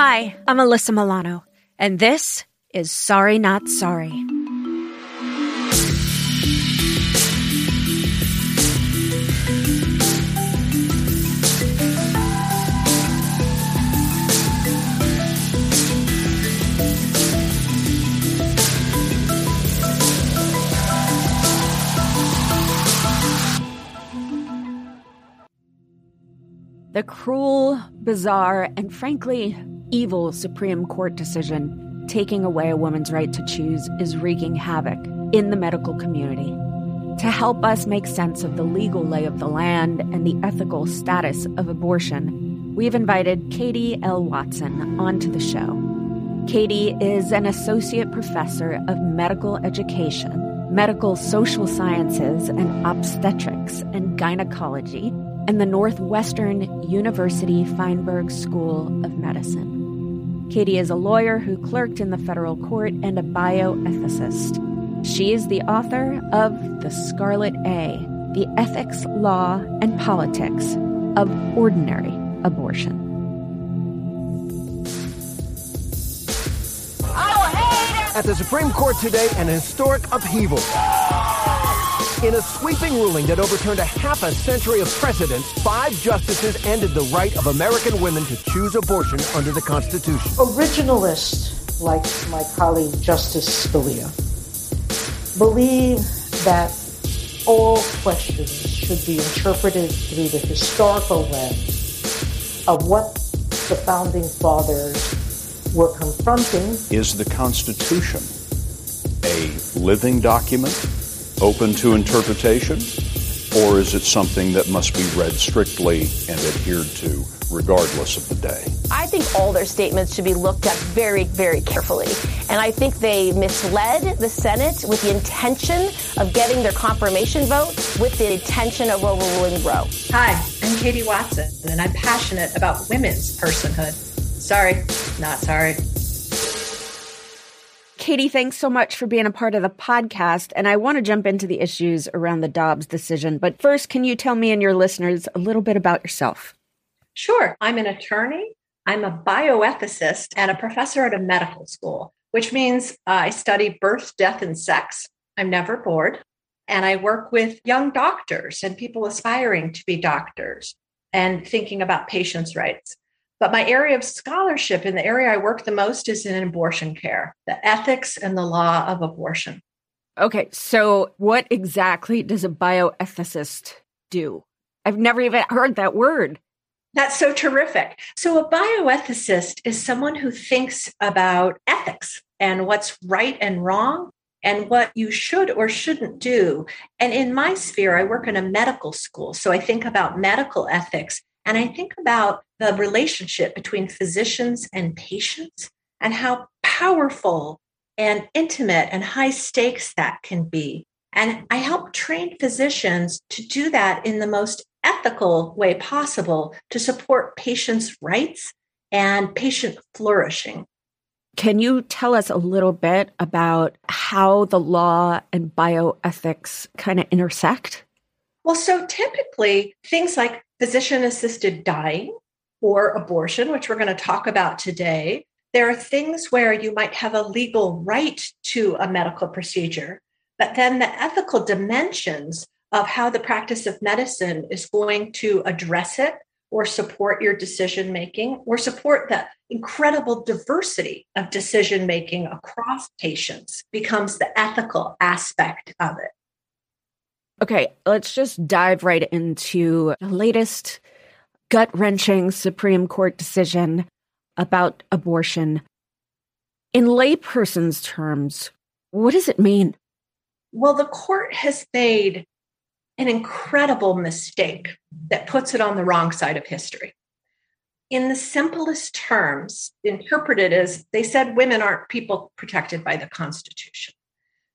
Hi, I'm Alyssa Milano, and this is Sorry Not Sorry. The cruel, bizarre, and frankly evil Supreme Court decision taking away a woman's right to choose is wreaking havoc in the medical community. To help us make sense of the legal lay of the land and the ethical status of abortion, we've invited Katie L. Watson onto the show. Katie is an associate professor of medical education, medical social sciences, and obstetrics and gynecology and the Northwestern University Feinberg School of Medicine. Katie is a lawyer who clerked in the federal court and a bioethicist. She is the author of The Scarlet A The Ethics, Law, and Politics of Ordinary Abortion. At the Supreme Court today, an historic upheaval. In a sweeping ruling that overturned a half a century of precedents, five justices ended the right of American women to choose abortion under the Constitution. Originalists, like my colleague Justice Scalia, believe that all questions should be interpreted through the historical lens of what the founding fathers were confronting. Is the Constitution a living document? Open to interpretation, or is it something that must be read strictly and adhered to regardless of the day? I think all their statements should be looked at very, very carefully. And I think they misled the Senate with the intention of getting their confirmation vote with the intention of overruling Roe. Hi, I'm Katie Watson, and I'm passionate about women's personhood. Sorry, not sorry. Katie, thanks so much for being a part of the podcast. And I want to jump into the issues around the Dobbs decision. But first, can you tell me and your listeners a little bit about yourself? Sure. I'm an attorney, I'm a bioethicist, and a professor at a medical school, which means I study birth, death, and sex. I'm never bored. And I work with young doctors and people aspiring to be doctors and thinking about patients' rights. But my area of scholarship and the area I work the most is in abortion care, the ethics and the law of abortion. Okay, so what exactly does a bioethicist do? I've never even heard that word. That's so terrific. So, a bioethicist is someone who thinks about ethics and what's right and wrong and what you should or shouldn't do. And in my sphere, I work in a medical school. So, I think about medical ethics and I think about the relationship between physicians and patients and how powerful and intimate and high stakes that can be. And I help train physicians to do that in the most ethical way possible to support patients' rights and patient flourishing. Can you tell us a little bit about how the law and bioethics kind of intersect? Well, so typically things like physician assisted dying or abortion, which we're going to talk about today, there are things where you might have a legal right to a medical procedure, but then the ethical dimensions of how the practice of medicine is going to address it or support your decision making or support the incredible diversity of decision making across patients becomes the ethical aspect of it. Okay, let's just dive right into the latest gut wrenching Supreme Court decision about abortion. In layperson's terms, what does it mean? Well, the court has made an incredible mistake that puts it on the wrong side of history. In the simplest terms, interpreted as they said women aren't people protected by the Constitution.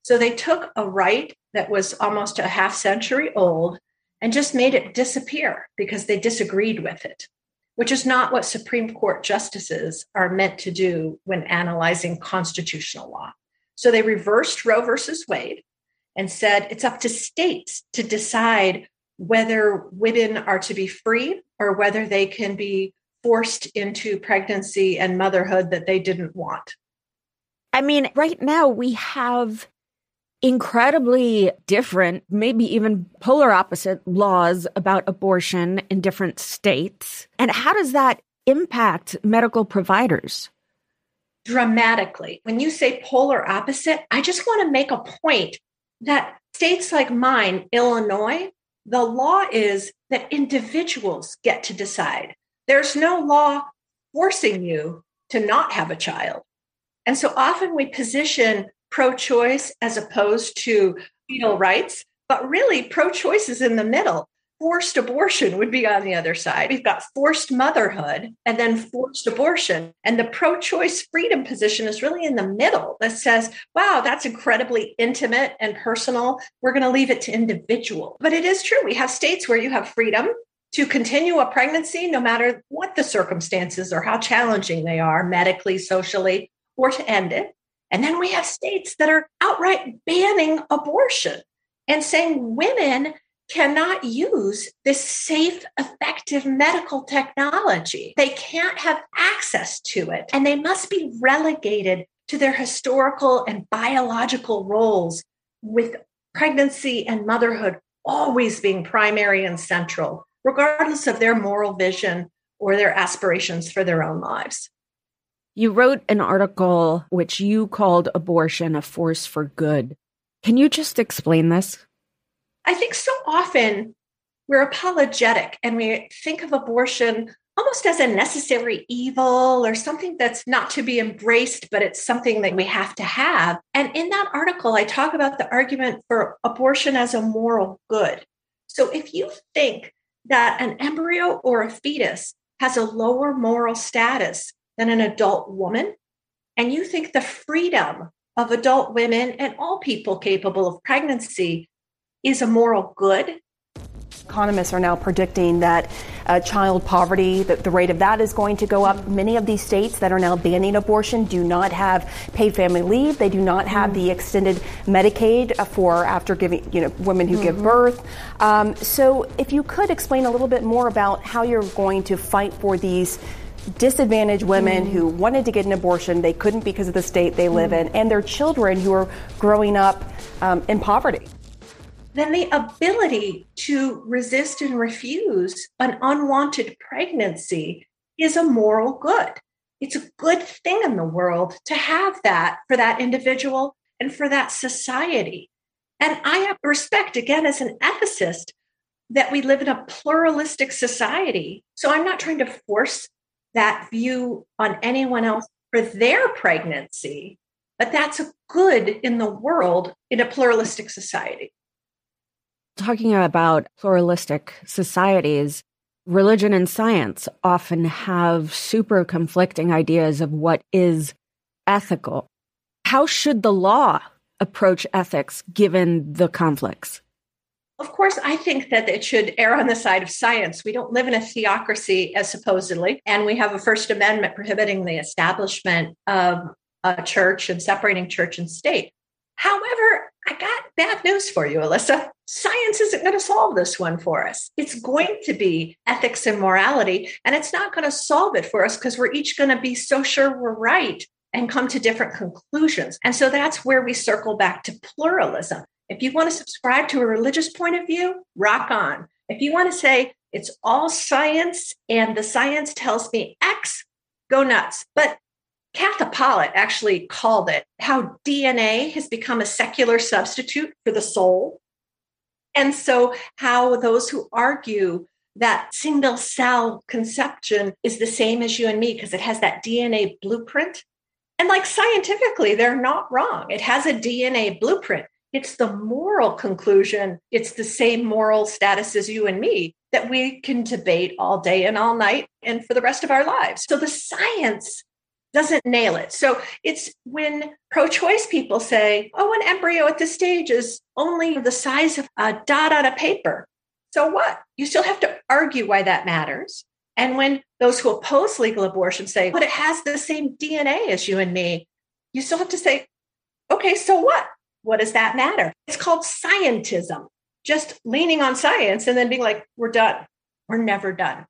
So they took a right that was almost a half century old and just made it disappear because they disagreed with it, which is not what Supreme Court justices are meant to do when analyzing constitutional law. So they reversed Roe versus Wade and said it's up to states to decide whether women are to be free or whether they can be forced into pregnancy and motherhood that they didn't want. I mean, right now we have incredibly different, maybe even polar opposite laws about abortion in different states. And how does that impact medical providers? Dramatically. When you say polar opposite, I just want to make a point that states like mine, Illinois, the law is that individuals get to decide. There's no law forcing you to not have a child. And so often we position pro choice as opposed to fetal rights, but really pro choice is in the middle. Forced abortion would be on the other side. We've got forced motherhood and then forced abortion. And the pro choice freedom position is really in the middle that says, wow, that's incredibly intimate and personal. We're going to leave it to individual. But it is true. We have states where you have freedom to continue a pregnancy, no matter what the circumstances or how challenging they are medically, socially, or to end it. And then we have states that are outright banning abortion and saying women cannot use this safe, effective medical technology. They can't have access to it, and they must be relegated to their historical and biological roles with pregnancy and motherhood always being primary and central, regardless of their moral vision or their aspirations for their own lives. You wrote an article which you called Abortion a Force for Good. Can you just explain this? I think so often we're apologetic and we think of abortion almost as a necessary evil or something that's not to be embraced, but it's something that we have to have. And in that article, I talk about the argument for abortion as a moral good. So if you think that an embryo or a fetus has a lower moral status than an adult woman. And you think the freedom of adult women and all people capable of pregnancy is a moral good. Economists are now predicting that uh, child poverty, that the rate of that is going to go up. Many of these states that are now banning abortion do not have paid family leave. They do not have mm-hmm. the extended Medicaid for after giving, you know, women who mm-hmm. give birth. Um, so, if you could explain a little bit more about how you're going to fight for these disadvantaged women mm. who wanted to get an abortion, they couldn't because of the state they live mm. in, and their children who are growing up um, in poverty. Then the ability to resist and refuse an unwanted pregnancy is a moral good. It's a good thing in the world to have that for that individual and for that society. And I have respect, again, as an ethicist, that we live in a pluralistic society. So I'm not trying to force that view on anyone else for their pregnancy, but that's a good in the world in a pluralistic society. Talking about pluralistic societies, religion and science often have super conflicting ideas of what is ethical. How should the law approach ethics given the conflicts? Of course, I think that it should err on the side of science. We don't live in a theocracy, as supposedly, and we have a First Amendment prohibiting the establishment of a church and separating church and state. However, I got bad news for you, Alyssa. Science isn't going to solve this one for us. It's going to be ethics and morality, and it's not going to solve it for us because we're each going to be so sure we're right and come to different conclusions. And so that's where we circle back to pluralism. If you want to subscribe to a religious point of view, rock on. If you want to say it's all science and the science tells me X, go nuts. But Katha Pollitt actually called it how DNA has become a secular substitute for the soul. And so, how those who argue that single cell conception is the same as you and me because it has that DNA blueprint. And like scientifically, they're not wrong. It has a DNA blueprint. It's the moral conclusion. It's the same moral status as you and me that we can debate all day and all night and for the rest of our lives. So the science doesn't nail it. So it's when pro choice people say, oh, an embryo at this stage is only the size of a dot on a paper. So what? You still have to argue why that matters. And when those who oppose legal abortion say, but it has the same DNA as you and me, you still have to say, okay, so what? What does that matter? It's called scientism, just leaning on science and then being like, we're done. We're never done.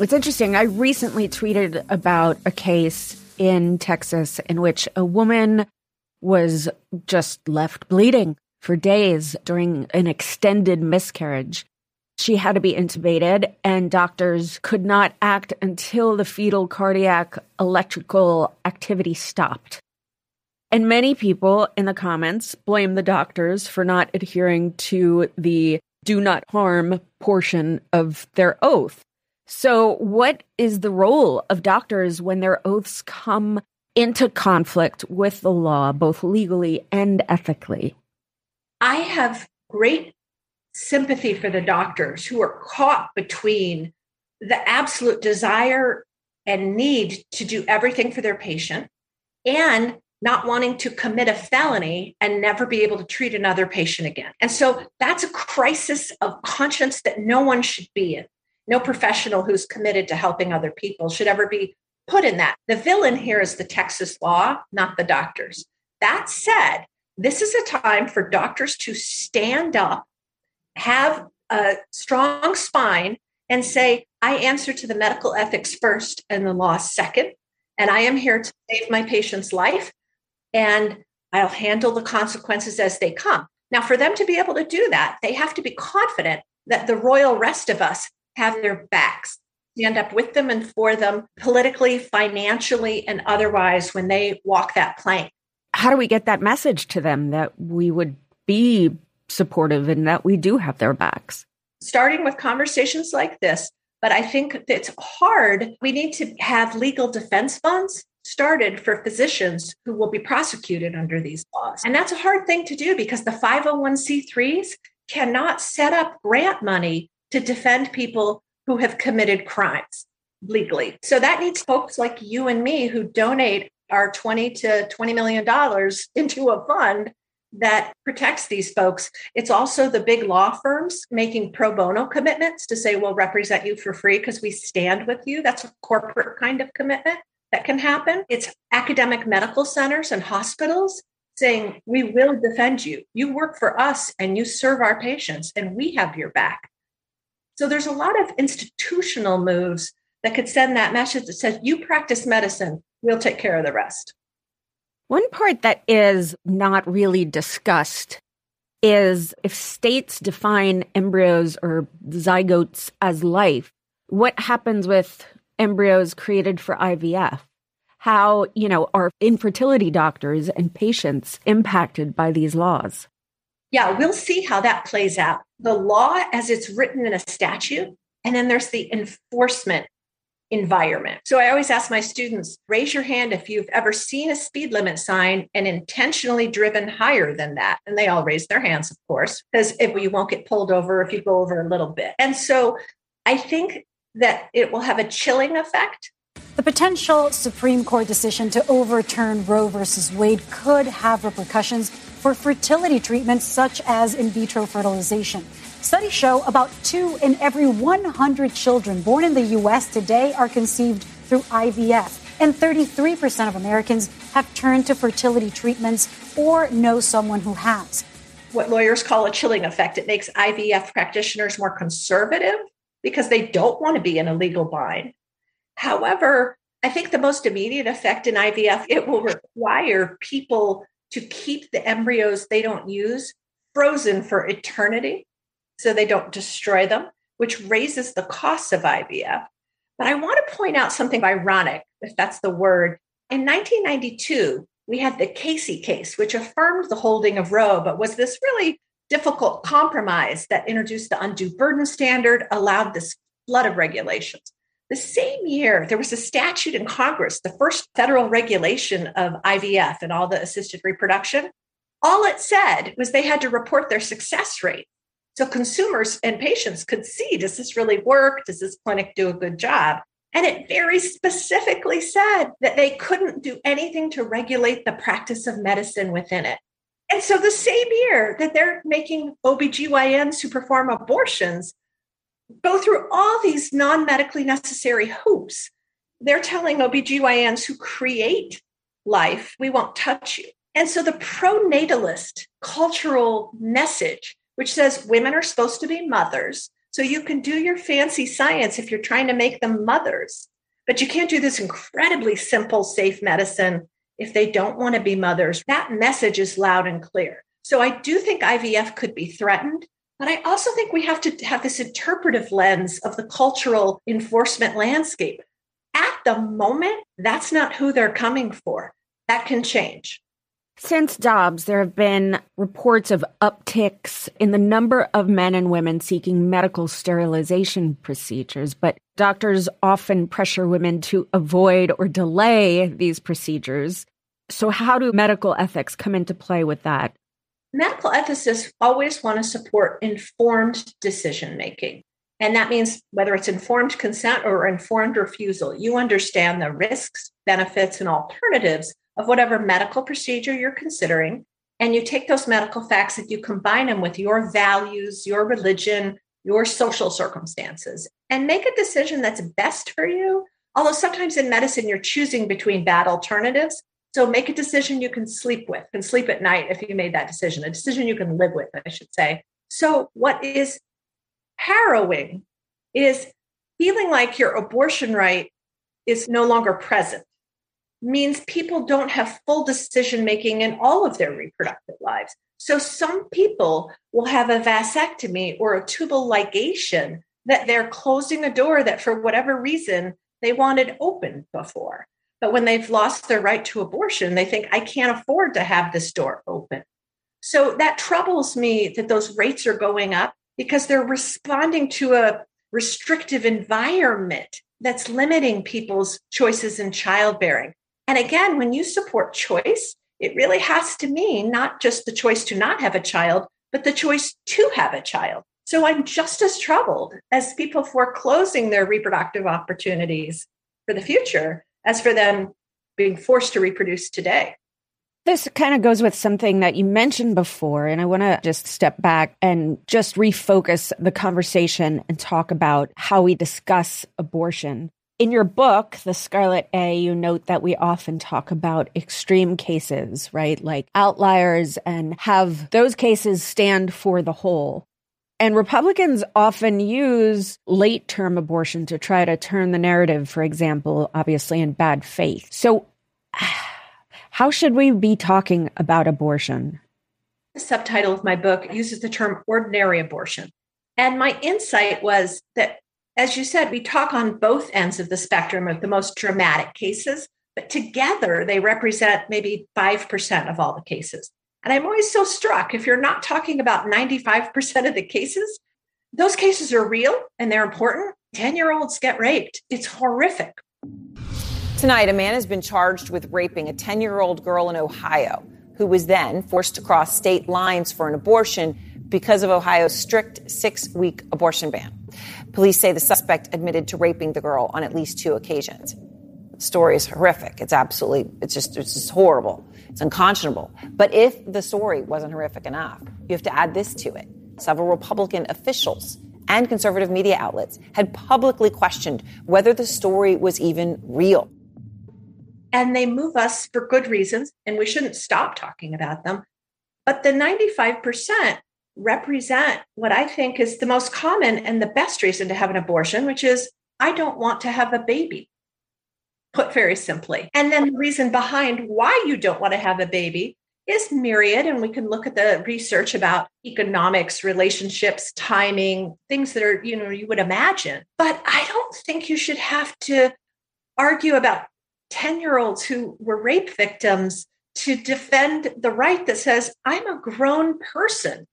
It's interesting. I recently tweeted about a case in Texas in which a woman was just left bleeding for days during an extended miscarriage. She had to be intubated, and doctors could not act until the fetal cardiac electrical activity stopped. And many people in the comments blame the doctors for not adhering to the do not harm portion of their oath. So, what is the role of doctors when their oaths come into conflict with the law, both legally and ethically? I have great sympathy for the doctors who are caught between the absolute desire and need to do everything for their patient and not wanting to commit a felony and never be able to treat another patient again. And so that's a crisis of conscience that no one should be in no professional who's committed to helping other people should ever be put in that. The villain here is the Texas law, not the doctors. That said, this is a time for doctors to stand up, have a strong spine, and say, I answer to the medical ethics first and the law second. And I am here to save my patient's life. And I'll handle the consequences as they come. Now, for them to be able to do that, they have to be confident that the royal rest of us have their backs, stand up with them and for them politically, financially, and otherwise when they walk that plank. How do we get that message to them that we would be supportive and that we do have their backs? Starting with conversations like this, but I think it's hard. We need to have legal defense funds started for physicians who will be prosecuted under these laws. And that's a hard thing to do because the 501c3s cannot set up grant money to defend people who have committed crimes legally. So that needs folks like you and me who donate our 20 to 20 million dollars into a fund that protects these folks. It's also the big law firms making pro bono commitments to say we'll represent you for free because we stand with you. That's a corporate kind of commitment that can happen. It's academic medical centers and hospitals saying we will defend you. You work for us and you serve our patients and we have your back. So there's a lot of institutional moves that could send that message that says, you practice medicine, we'll take care of the rest. One part that is not really discussed is if states define embryos or zygotes as life, what happens with embryos created for IVF? How, you know, are infertility doctors and patients impacted by these laws? Yeah, we'll see how that plays out the law as it's written in a statute, and then there's the enforcement environment. So I always ask my students raise your hand if you've ever seen a speed limit sign and intentionally driven higher than that. And they all raise their hands, of course, because if you won't get pulled over if you go over a little bit. And so I think that it will have a chilling effect. The potential Supreme Court decision to overturn Roe versus Wade could have repercussions for fertility treatments such as in vitro fertilization. Studies show about two in every 100 children born in the U.S. today are conceived through IVF, and 33% of Americans have turned to fertility treatments or know someone who has. What lawyers call a chilling effect. It makes IVF practitioners more conservative because they don't want to be in a legal bind. However, I think the most immediate effect in IVF, it will require people to keep the embryos they don't use frozen for eternity so they don't destroy them, which raises the cost of IVF. But I want to point out something ironic, if that's the word. In 1992, we had the Casey case, which affirmed the holding of Roe, but was this really difficult compromise that introduced the undue burden standard, allowed this flood of regulations. The same year, there was a statute in Congress, the first federal regulation of IVF and all the assisted reproduction. All it said was they had to report their success rate. So consumers and patients could see does this really work? Does this clinic do a good job? And it very specifically said that they couldn't do anything to regulate the practice of medicine within it. And so the same year that they're making OBGYNs who perform abortions go through all these non medically necessary hoops. They're telling OBGYNs who create life, we won't touch you. And so the pronatalist cultural message, which says women are supposed to be mothers, so you can do your fancy science if you're trying to make them mothers, but you can't do this incredibly simple, safe medicine if they don't want to be mothers. That message is loud and clear. So I do think IVF could be threatened. But I also think we have to have this interpretive lens of the cultural enforcement landscape. At the moment, that's not who they're coming for. That can change. Since Dobbs, there have been reports of upticks in the number of men and women seeking medical sterilization procedures, but doctors often pressure women to avoid or delay these procedures. So, how do medical ethics come into play with that? Medical ethicists always want to support informed decision making. And that means whether it's informed consent or informed refusal, you understand the risks, benefits, and alternatives of whatever medical procedure you're considering. And you take those medical facts and you combine them with your values, your religion, your social circumstances, and make a decision that's best for you. Although sometimes in medicine, you're choosing between bad alternatives. So make a decision you can sleep with can sleep at night if you made that decision, a decision you can live with, I should say. So, what is harrowing is feeling like your abortion right is no longer present, means people don't have full decision making in all of their reproductive lives. So, some people will have a vasectomy or a tubal ligation that they're closing a door that, for whatever reason, they wanted open before. But when they've lost their right to abortion, they think, I can't afford to have this door open. So that troubles me that those rates are going up because they're responding to a restrictive environment that's limiting people's choices in childbearing. And again, when you support choice, it really has to mean not just the choice to not have a child, but the choice to have a child. So I'm just as troubled as people foreclosing their reproductive opportunities for the future as for them being forced to reproduce today. This kind of goes with something that you mentioned before, and I want to just step back and just refocus the conversation and talk about how we discuss abortion. In your book, The Scarlet A, you note that we often talk about extreme cases, right? Like outliers, and have those cases stand for the whole. And Republicans often use late term abortion to try to turn the narrative, for example, obviously in bad faith. So, how should we be talking about abortion? The subtitle of my book uses the term ordinary abortion. And my insight was that, as you said, we talk on both ends of the spectrum of the most dramatic cases, but together they represent maybe 5% of all the cases. And I'm always so struck if you're not talking about 95% of the cases, those cases are real and they're important. 10 year olds get raped. It's horrific. Tonight, a man has been charged with raping a 10 year old girl in Ohio who was then forced to cross state lines for an abortion because of Ohio's strict six week abortion ban. Police say the suspect admitted to raping the girl on at least two occasions. The story is horrific. It's absolutely, it's just, it's just horrible. It's unconscionable. But if the story wasn't horrific enough, you have to add this to it. several Republican officials and conservative media outlets had publicly questioned whether the story was even real. And they move us for good reasons, and we shouldn't stop talking about them. But the 95% represent what I think is the most common and the best reason to have an abortion, which is I don't want to have a baby, put very simply. And then the reason behind why you don't want to have a baby is myriad. And we can look at the research about economics, relationships, timing, things that are, you know, you would imagine. But I don't think you should have to argue about 10 year olds who were rape victims to defend the right that says, I'm a grown person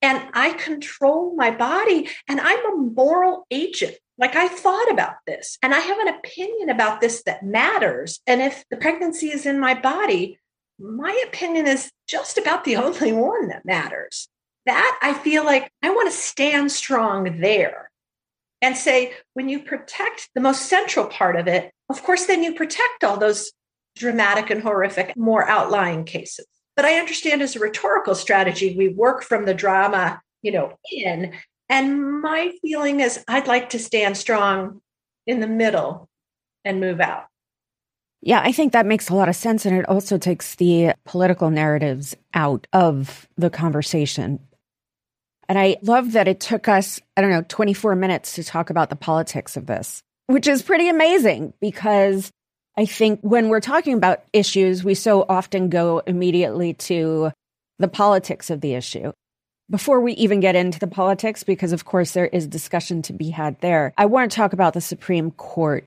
and I control my body and I'm a moral agent. Like I thought about this and I have an opinion about this that matters. And if the pregnancy is in my body, my opinion is just about the only one that matters. That I feel like I want to stand strong there and say, when you protect the most central part of it, of course, then you protect all those dramatic and horrific, more outlying cases. But I understand as a rhetorical strategy, we work from the drama, you know, in. And my feeling is I'd like to stand strong in the middle and move out. Yeah, I think that makes a lot of sense. And it also takes the political narratives out of the conversation. And I love that it took us, I don't know, 24 minutes to talk about the politics of this, which is pretty amazing because I think when we're talking about issues, we so often go immediately to the politics of the issue. Before we even get into the politics, because of course there is discussion to be had there, I want to talk about the Supreme Court.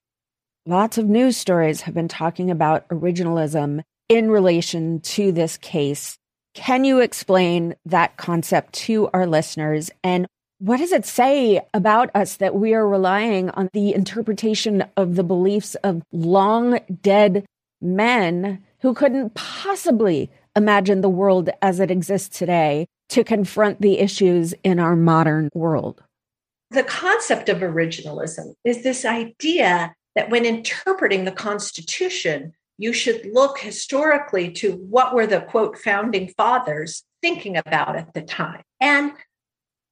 Lots of news stories have been talking about originalism in relation to this case. Can you explain that concept to our listeners and what does it say about us that we are relying on the interpretation of the beliefs of long dead men who couldn't possibly imagine the world as it exists today to confront the issues in our modern world? The concept of originalism is this idea that when interpreting the Constitution, you should look historically to what were the quote founding fathers thinking about at the time. And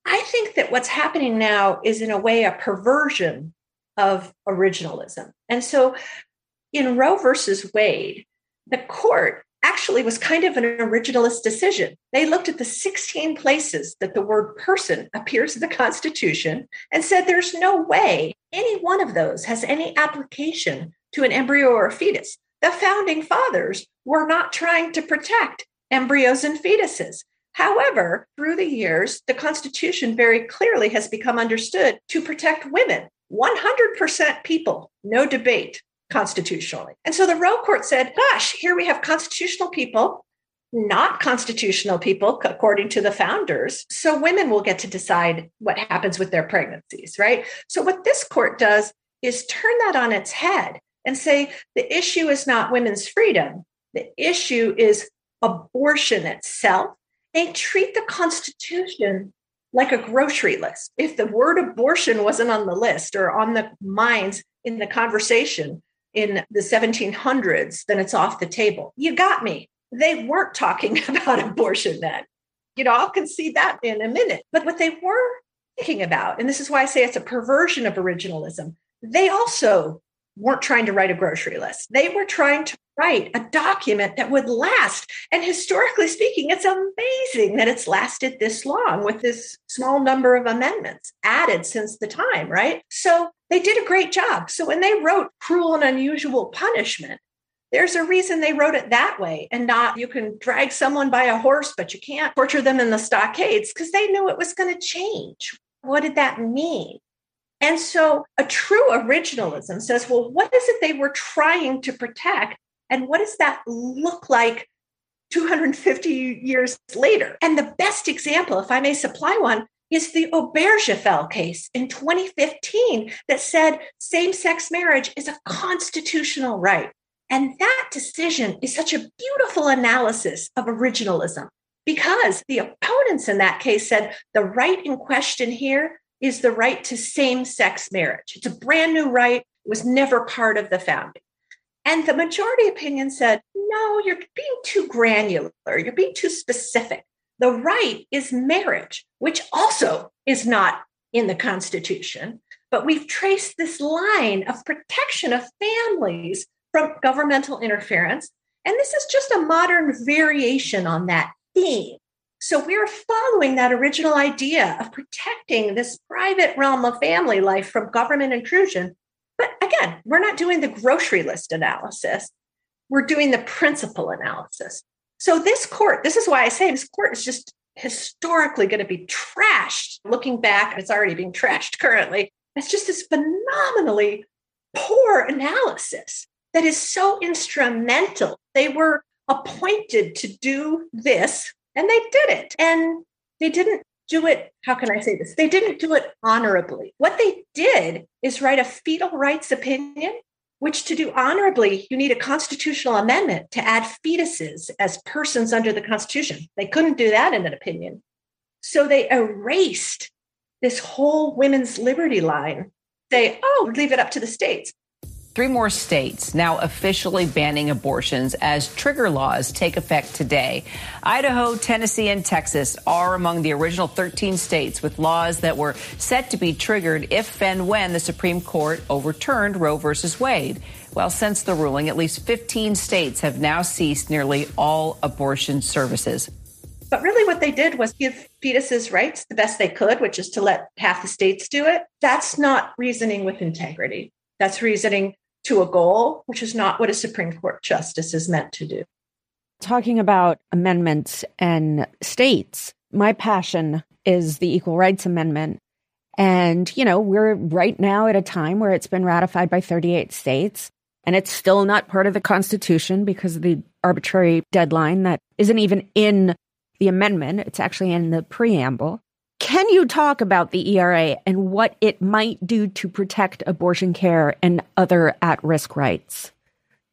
I think that what's happening now is, in a way, a perversion of originalism. And so in Roe versus Wade, the court actually was kind of an originalist decision. They looked at the 16 places that the word person appears in the Constitution and said there's no way any one of those has any application to an embryo or a fetus. The founding fathers were not trying to protect embryos and fetuses. However, through the years, the Constitution very clearly has become understood to protect women. 100% people, no debate constitutionally. And so the Roe court said, gosh, here we have constitutional people, not constitutional people, according to the founders. So women will get to decide what happens with their pregnancies, right? So what this court does is turn that on its head and say the issue is not women's freedom, the issue is abortion itself they treat the Constitution like a grocery list. If the word abortion wasn't on the list or on the minds in the conversation in the 1700s, then it's off the table. You got me. They weren't talking about abortion then. You know, I'll concede that in a minute. But what they were thinking about, and this is why I say it's a perversion of originalism, they also weren't trying to write a grocery list. They were trying to write a document that would last. And historically speaking, it's amazing that it's lasted this long with this small number of amendments added since the time, right? So they did a great job. So when they wrote cruel and unusual punishment, there's a reason they wrote it that way and not you can drag someone by a horse, but you can't torture them in the stockades because they knew it was going to change. What did that mean? And so a true originalism says, well, what is it they were trying to protect? And what does that look like 250 years later? And the best example, if I may supply one, is the Obergefell case in 2015 that said same sex marriage is a constitutional right. And that decision is such a beautiful analysis of originalism because the opponents in that case said the right in question here is the right to same sex marriage. It's a brand new right, it was never part of the founding. And the majority opinion said, no, you're being too granular, you're being too specific. The right is marriage, which also is not in the Constitution. But we've traced this line of protection of families from governmental interference. And this is just a modern variation on that theme. So we're following that original idea of protecting this private realm of family life from government intrusion. But again, we're not doing the grocery list analysis, we're doing the principle analysis. So this court, this is why I say this court is just historically going to be trashed. Looking back, it's already being trashed currently. It's just this phenomenally poor analysis that is so instrumental. They were appointed to do this and they did it. And they didn't do it, how can I say this? They didn't do it honorably. What they did is write a fetal rights opinion, which to do honorably, you need a constitutional amendment to add fetuses as persons under the Constitution. They couldn't do that in an opinion. So they erased this whole women's liberty line. Say, oh, leave it up to the states. Three more states now officially banning abortions as trigger laws take effect today. Idaho, Tennessee, and Texas are among the original 13 states with laws that were set to be triggered if and when the Supreme Court overturned Roe v. Wade. Well, since the ruling, at least 15 states have now ceased nearly all abortion services. But really, what they did was give fetuses rights the best they could, which is to let half the states do it. That's not reasoning with integrity. That's reasoning to a goal, which is not what a Supreme Court justice is meant to do. Talking about amendments and states, my passion is the Equal Rights Amendment. And, you know, we're right now at a time where it's been ratified by 38 states and it's still not part of the Constitution because of the arbitrary deadline that isn't even in the amendment. It's actually in the preamble. Can you talk about the ERA and what it might do to protect abortion care and other at risk rights?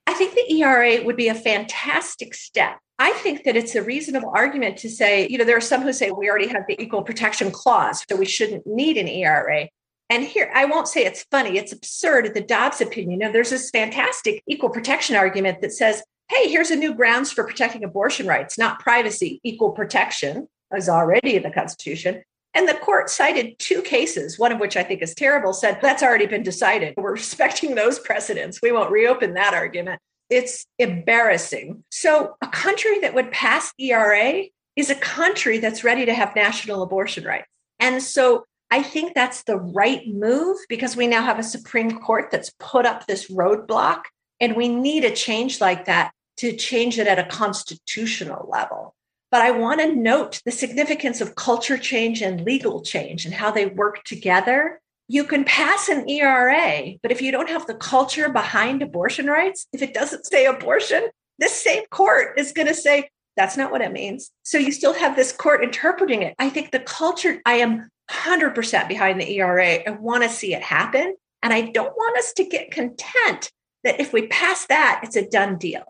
I think the ERA would be a fantastic step. I think that it's a reasonable argument to say, you know, there are some who say we already have the equal protection clause, so we shouldn't need an ERA. And here, I won't say it's funny, it's absurd. The Dobbs opinion, you know, there's this fantastic equal protection argument that says, hey, here's a new grounds for protecting abortion rights, not privacy, equal protection is already in the Constitution. And the court cited two cases, one of which I think is terrible, said that's already been decided. We're respecting those precedents. We won't reopen that argument. It's embarrassing. So, a country that would pass ERA is a country that's ready to have national abortion rights. And so, I think that's the right move because we now have a Supreme Court that's put up this roadblock, and we need a change like that to change it at a constitutional level. But I want to note the significance of culture change and legal change and how they work together. You can pass an ERA, but if you don't have the culture behind abortion rights, if it doesn't say abortion, this same court is going to say, that's not what it means. So you still have this court interpreting it. I think the culture, I am 100% behind the ERA. I want to see it happen. And I don't want us to get content that if we pass that, it's a done deal.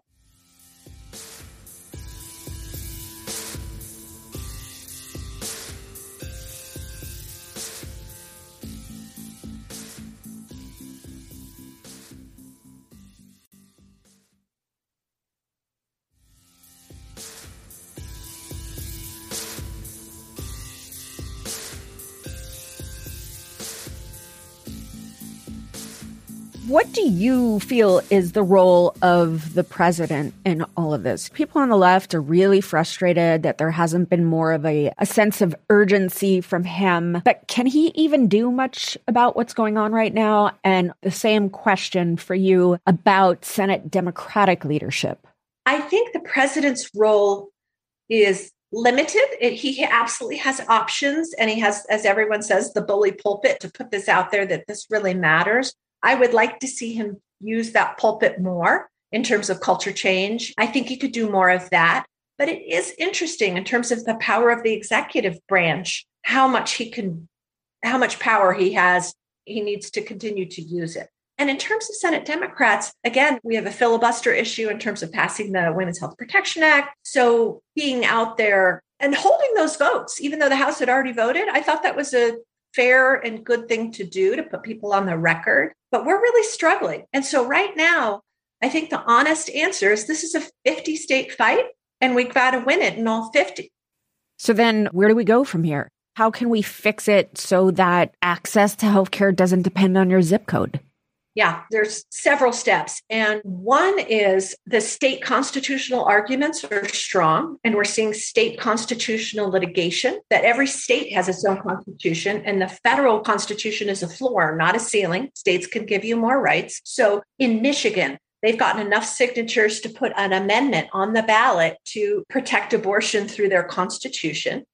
What do you feel is the role of the president in all of this? People on the left are really frustrated that there hasn't been more of a, a sense of urgency from him. But can he even do much about what's going on right now? And the same question for you about Senate Democratic leadership. I think the president's role is limited. It, he absolutely has options, and he has, as everyone says, the bully pulpit to put this out there that this really matters. I would like to see him use that pulpit more in terms of culture change. I think he could do more of that. But it is interesting in terms of the power of the executive branch, how much he can, how much power he has. He needs to continue to use it. And in terms of Senate Democrats, again, we have a filibuster issue in terms of passing the Women's Health Protection Act. So being out there and holding those votes, even though the House had already voted, I thought that was a fair and good thing to do to put people on the record, but we're really struggling. And so right now, I think the honest answer is this is a 50 state fight and we've got to win it in all 50. So then where do we go from here? How can we fix it so that access to healthcare doesn't depend on your zip code? Yeah, there's several steps. And one is the state constitutional arguments are strong, and we're seeing state constitutional litigation that every state has its own constitution, and the federal constitution is a floor, not a ceiling. States can give you more rights. So in Michigan, they've gotten enough signatures to put an amendment on the ballot to protect abortion through their constitution.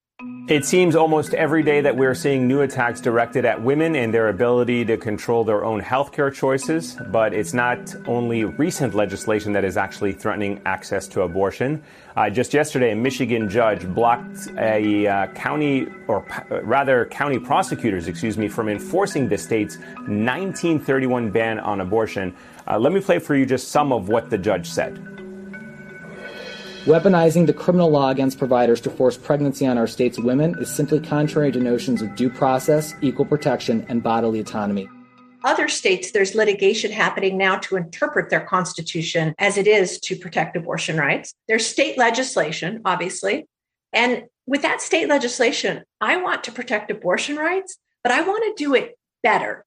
It seems almost every day that we're seeing new attacks directed at women and their ability to control their own healthcare choices. But it's not only recent legislation that is actually threatening access to abortion. Uh, just yesterday, a Michigan judge blocked a uh, county, or p- rather, county prosecutors, excuse me, from enforcing the state's 1931 ban on abortion. Uh, let me play for you just some of what the judge said. Weaponizing the criminal law against providers to force pregnancy on our state's women is simply contrary to notions of due process, equal protection, and bodily autonomy. Other states, there's litigation happening now to interpret their constitution as it is to protect abortion rights. There's state legislation, obviously. And with that state legislation, I want to protect abortion rights, but I want to do it better.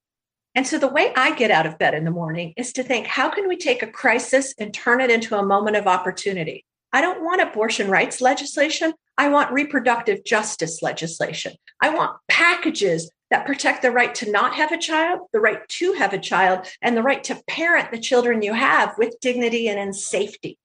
And so the way I get out of bed in the morning is to think, how can we take a crisis and turn it into a moment of opportunity? I don't want abortion rights legislation. I want reproductive justice legislation. I want packages that protect the right to not have a child, the right to have a child, and the right to parent the children you have with dignity and in safety.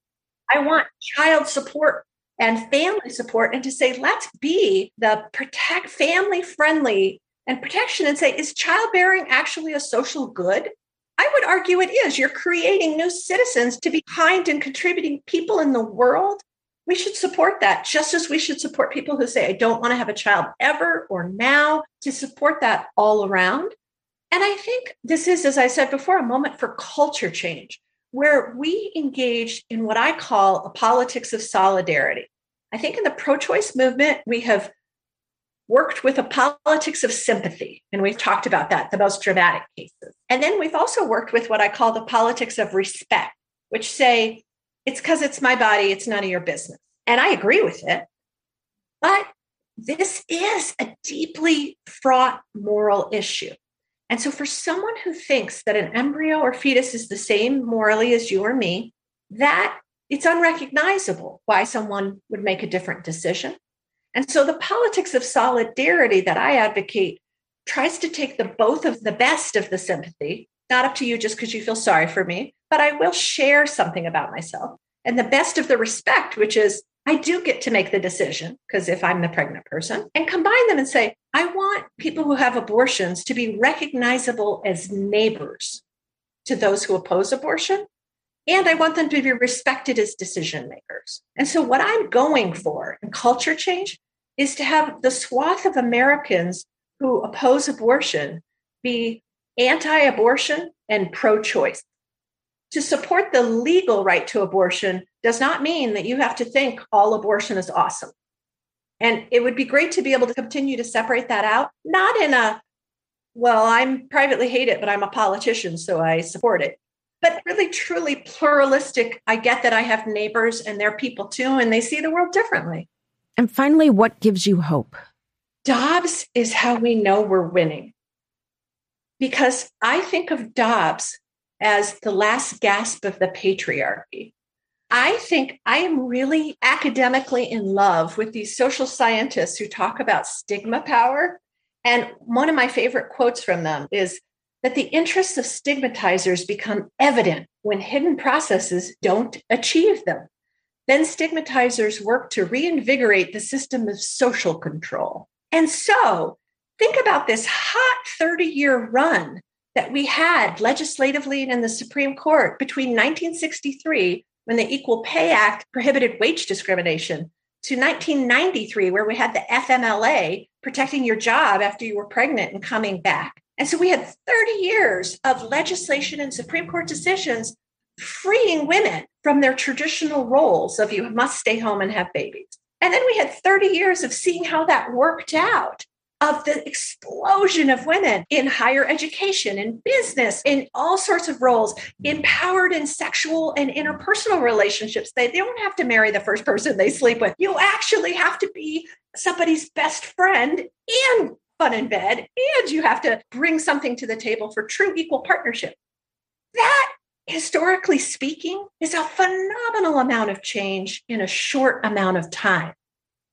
I want child support and family support and to say, let's be the protect family friendly and protection and say, is childbearing actually a social good? I would argue it is. You're creating new citizens to be kind and contributing people in the world. We should support that just as we should support people who say, I don't want to have a child ever or now, to support that all around. And I think this is, as I said before, a moment for culture change where we engage in what I call a politics of solidarity. I think in the pro choice movement, we have worked with a politics of sympathy. And we've talked about that, the most dramatic cases. And then we've also worked with what I call the politics of respect, which say, it's because it's my body, it's none of your business. And I agree with it. But this is a deeply fraught moral issue. And so, for someone who thinks that an embryo or fetus is the same morally as you or me, that it's unrecognizable why someone would make a different decision. And so the politics of solidarity that I advocate tries to take the both of the best of the sympathy, not up to you just because you feel sorry for me, but I will share something about myself. And the best of the respect, which is I do get to make the decision because if I'm the pregnant person, and combine them and say, I want people who have abortions to be recognizable as neighbors to those who oppose abortion. And I want them to be respected as decision makers. And so, what I'm going for in culture change is to have the swath of Americans who oppose abortion be anti abortion and pro choice. To support the legal right to abortion does not mean that you have to think all abortion is awesome. And it would be great to be able to continue to separate that out, not in a, well, I'm privately hate it, but I'm a politician, so I support it. But really, truly pluralistic. I get that I have neighbors and they're people too, and they see the world differently. And finally, what gives you hope? Dobbs is how we know we're winning. Because I think of Dobbs as the last gasp of the patriarchy. I think I am really academically in love with these social scientists who talk about stigma power. And one of my favorite quotes from them is that the interests of stigmatizers become evident when hidden processes don't achieve them. Then stigmatizers work to reinvigorate the system of social control. And so think about this hot 30 year run that we had legislatively and in the Supreme Court between 1963, when the Equal Pay Act prohibited wage discrimination, to 1993, where we had the FMLA protecting your job after you were pregnant and coming back. And so we had 30 years of legislation and Supreme Court decisions freeing women from their traditional roles of you must stay home and have babies. And then we had 30 years of seeing how that worked out. of the explosion of women in higher education, in business, in all sorts of roles, empowered in sexual and interpersonal relationships. They, they don't have to marry the first person they sleep with. You actually have to be somebody's best friend and fun in bed, and you have to bring something to the table for true equal partnership. That, historically speaking, is a phenomenal amount of change in a short amount of time.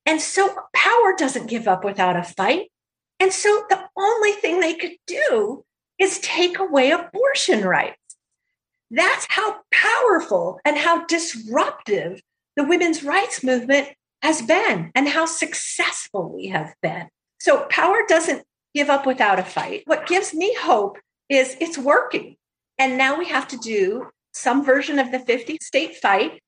And so power doesn't give up without a fight. And so the only thing they could do is take away abortion rights. That's how powerful and how disruptive the women's rights movement has been and how successful we have been. So power doesn't give up without a fight. What gives me hope is it's working. And now we have to do some version of the 50 state fight.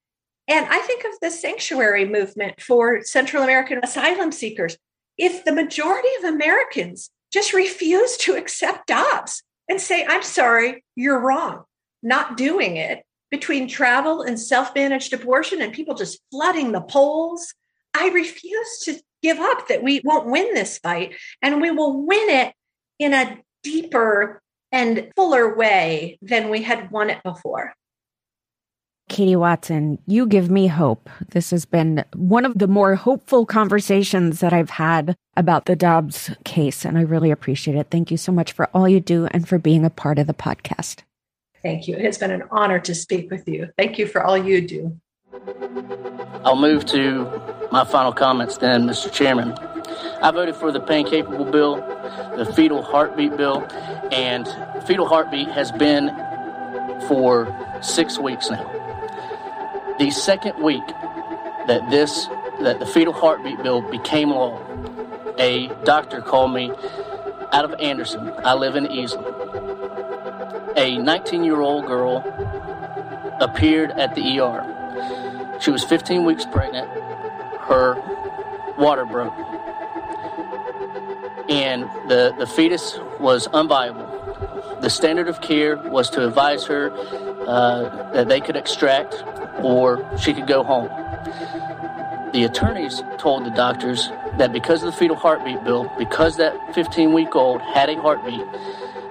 And I think of the sanctuary movement for Central American asylum seekers if the majority of Americans just refuse to accept Dobbs and say, I'm sorry, you're wrong, not doing it between travel and self managed abortion and people just flooding the polls, I refuse to give up that we won't win this fight and we will win it in a deeper and fuller way than we had won it before. Katie Watson, you give me hope. This has been one of the more hopeful conversations that I've had about the Dobbs case, and I really appreciate it. Thank you so much for all you do and for being a part of the podcast. Thank you. It's been an honor to speak with you. Thank you for all you do. I'll move to my final comments then, Mr. Chairman. I voted for the pain capable bill, the fetal heartbeat bill, and fetal heartbeat has been for six weeks now. The second week that this that the fetal heartbeat bill became law, a doctor called me out of Anderson. I live in Easley. A 19-year-old girl appeared at the ER. She was 15 weeks pregnant. Her water broke. And the, the fetus was unviable. The standard of care was to advise her uh, that they could extract or she could go home. The attorneys told the doctors that because of the fetal heartbeat bill, because that 15 week old had a heartbeat,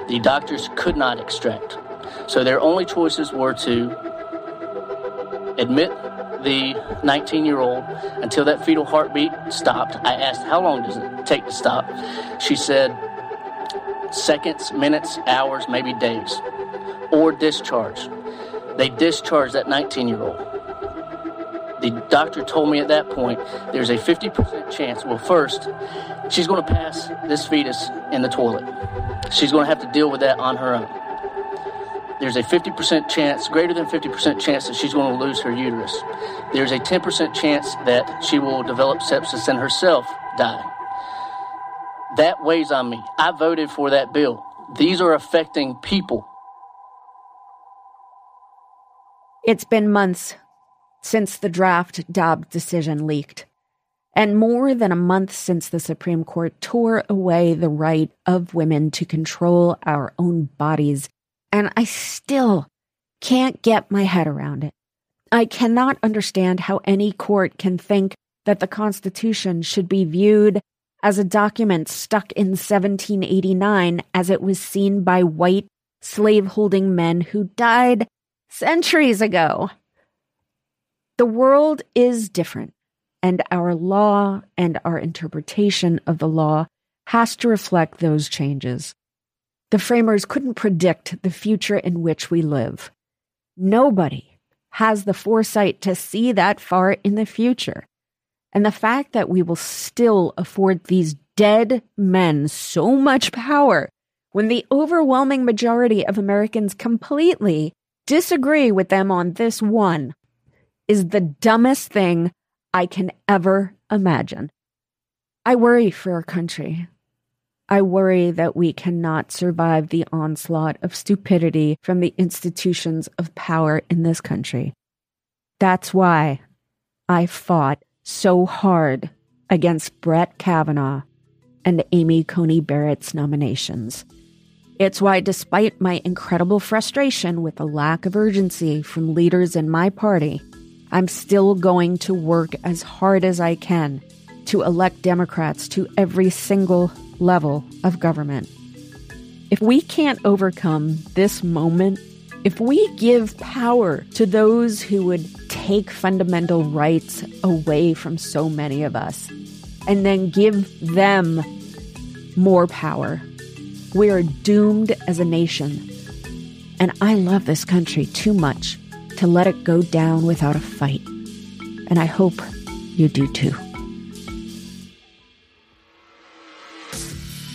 the doctors could not extract. So their only choices were to admit the 19 year old until that fetal heartbeat stopped. I asked, How long does it take to stop? She said, Seconds, minutes, hours, maybe days, or discharge. They discharged that 19 year old. The doctor told me at that point there's a 50% chance. Well, first, she's going to pass this fetus in the toilet. She's going to have to deal with that on her own. There's a 50% chance, greater than 50% chance, that she's going to lose her uterus. There's a 10% chance that she will develop sepsis and herself die. That weighs on me. I voted for that bill. These are affecting people It's been months since the draft Dobbs decision leaked, and more than a month since the Supreme Court tore away the right of women to control our own bodies, and I still can't get my head around it. I cannot understand how any court can think that the Constitution should be viewed as a document stuck in 1789 as it was seen by white slaveholding men who died centuries ago. The world is different, and our law and our interpretation of the law has to reflect those changes. The framers couldn't predict the future in which we live. Nobody has the foresight to see that far in the future. And the fact that we will still afford these dead men so much power when the overwhelming majority of Americans completely disagree with them on this one is the dumbest thing I can ever imagine. I worry for our country. I worry that we cannot survive the onslaught of stupidity from the institutions of power in this country. That's why I fought so hard against Brett Kavanaugh and Amy Coney Barrett's nominations. It's why, despite my incredible frustration with the lack of urgency from leaders in my party, I'm still going to work as hard as I can to elect Democrats to every single level of government. If we can't overcome this moment, if we give power to those who would take fundamental rights away from so many of us, and then give them more power, we are doomed as a nation. And I love this country too much to let it go down without a fight. And I hope you do too.